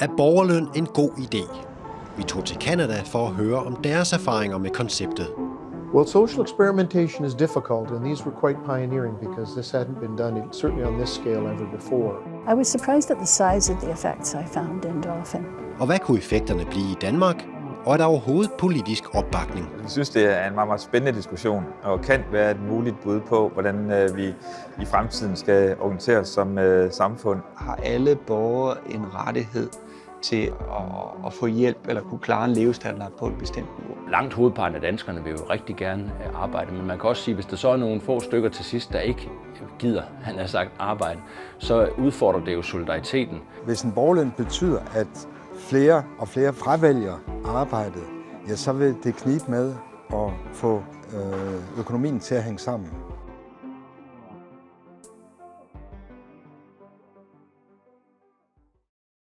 Er borgerløn en god idé? Vi tog til Canada for at høre om deres erfaringer med konceptet. Well, social experimentation is difficult, and these were quite pioneering because this hadn't been done, certainly on this scale, ever before. I was surprised at the size of the effects I found in Dolphin. Og hvad kunne effekterne blive i Danmark? Og er der overhovedet politisk opbakning? Jeg synes, det er en meget, meget spændende diskussion, og kan være et muligt bud på, hvordan øh, vi i fremtiden skal organisere os som øh, samfund. Har alle borgere en rettighed til at, at få hjælp eller kunne klare en levestandard på et bestemt niveau? Langt hovedparten af danskerne vil jo rigtig gerne øh, arbejde, men man kan også sige, at hvis der så er nogle få stykker til sidst, der ikke gider, han har sagt, arbejde, så udfordrer det jo solidariteten. Hvis en borgerløn betyder, at flere og flere fravælger arbejdet, ja, så vil det knibe med at få øh, økonomien til at hænge sammen.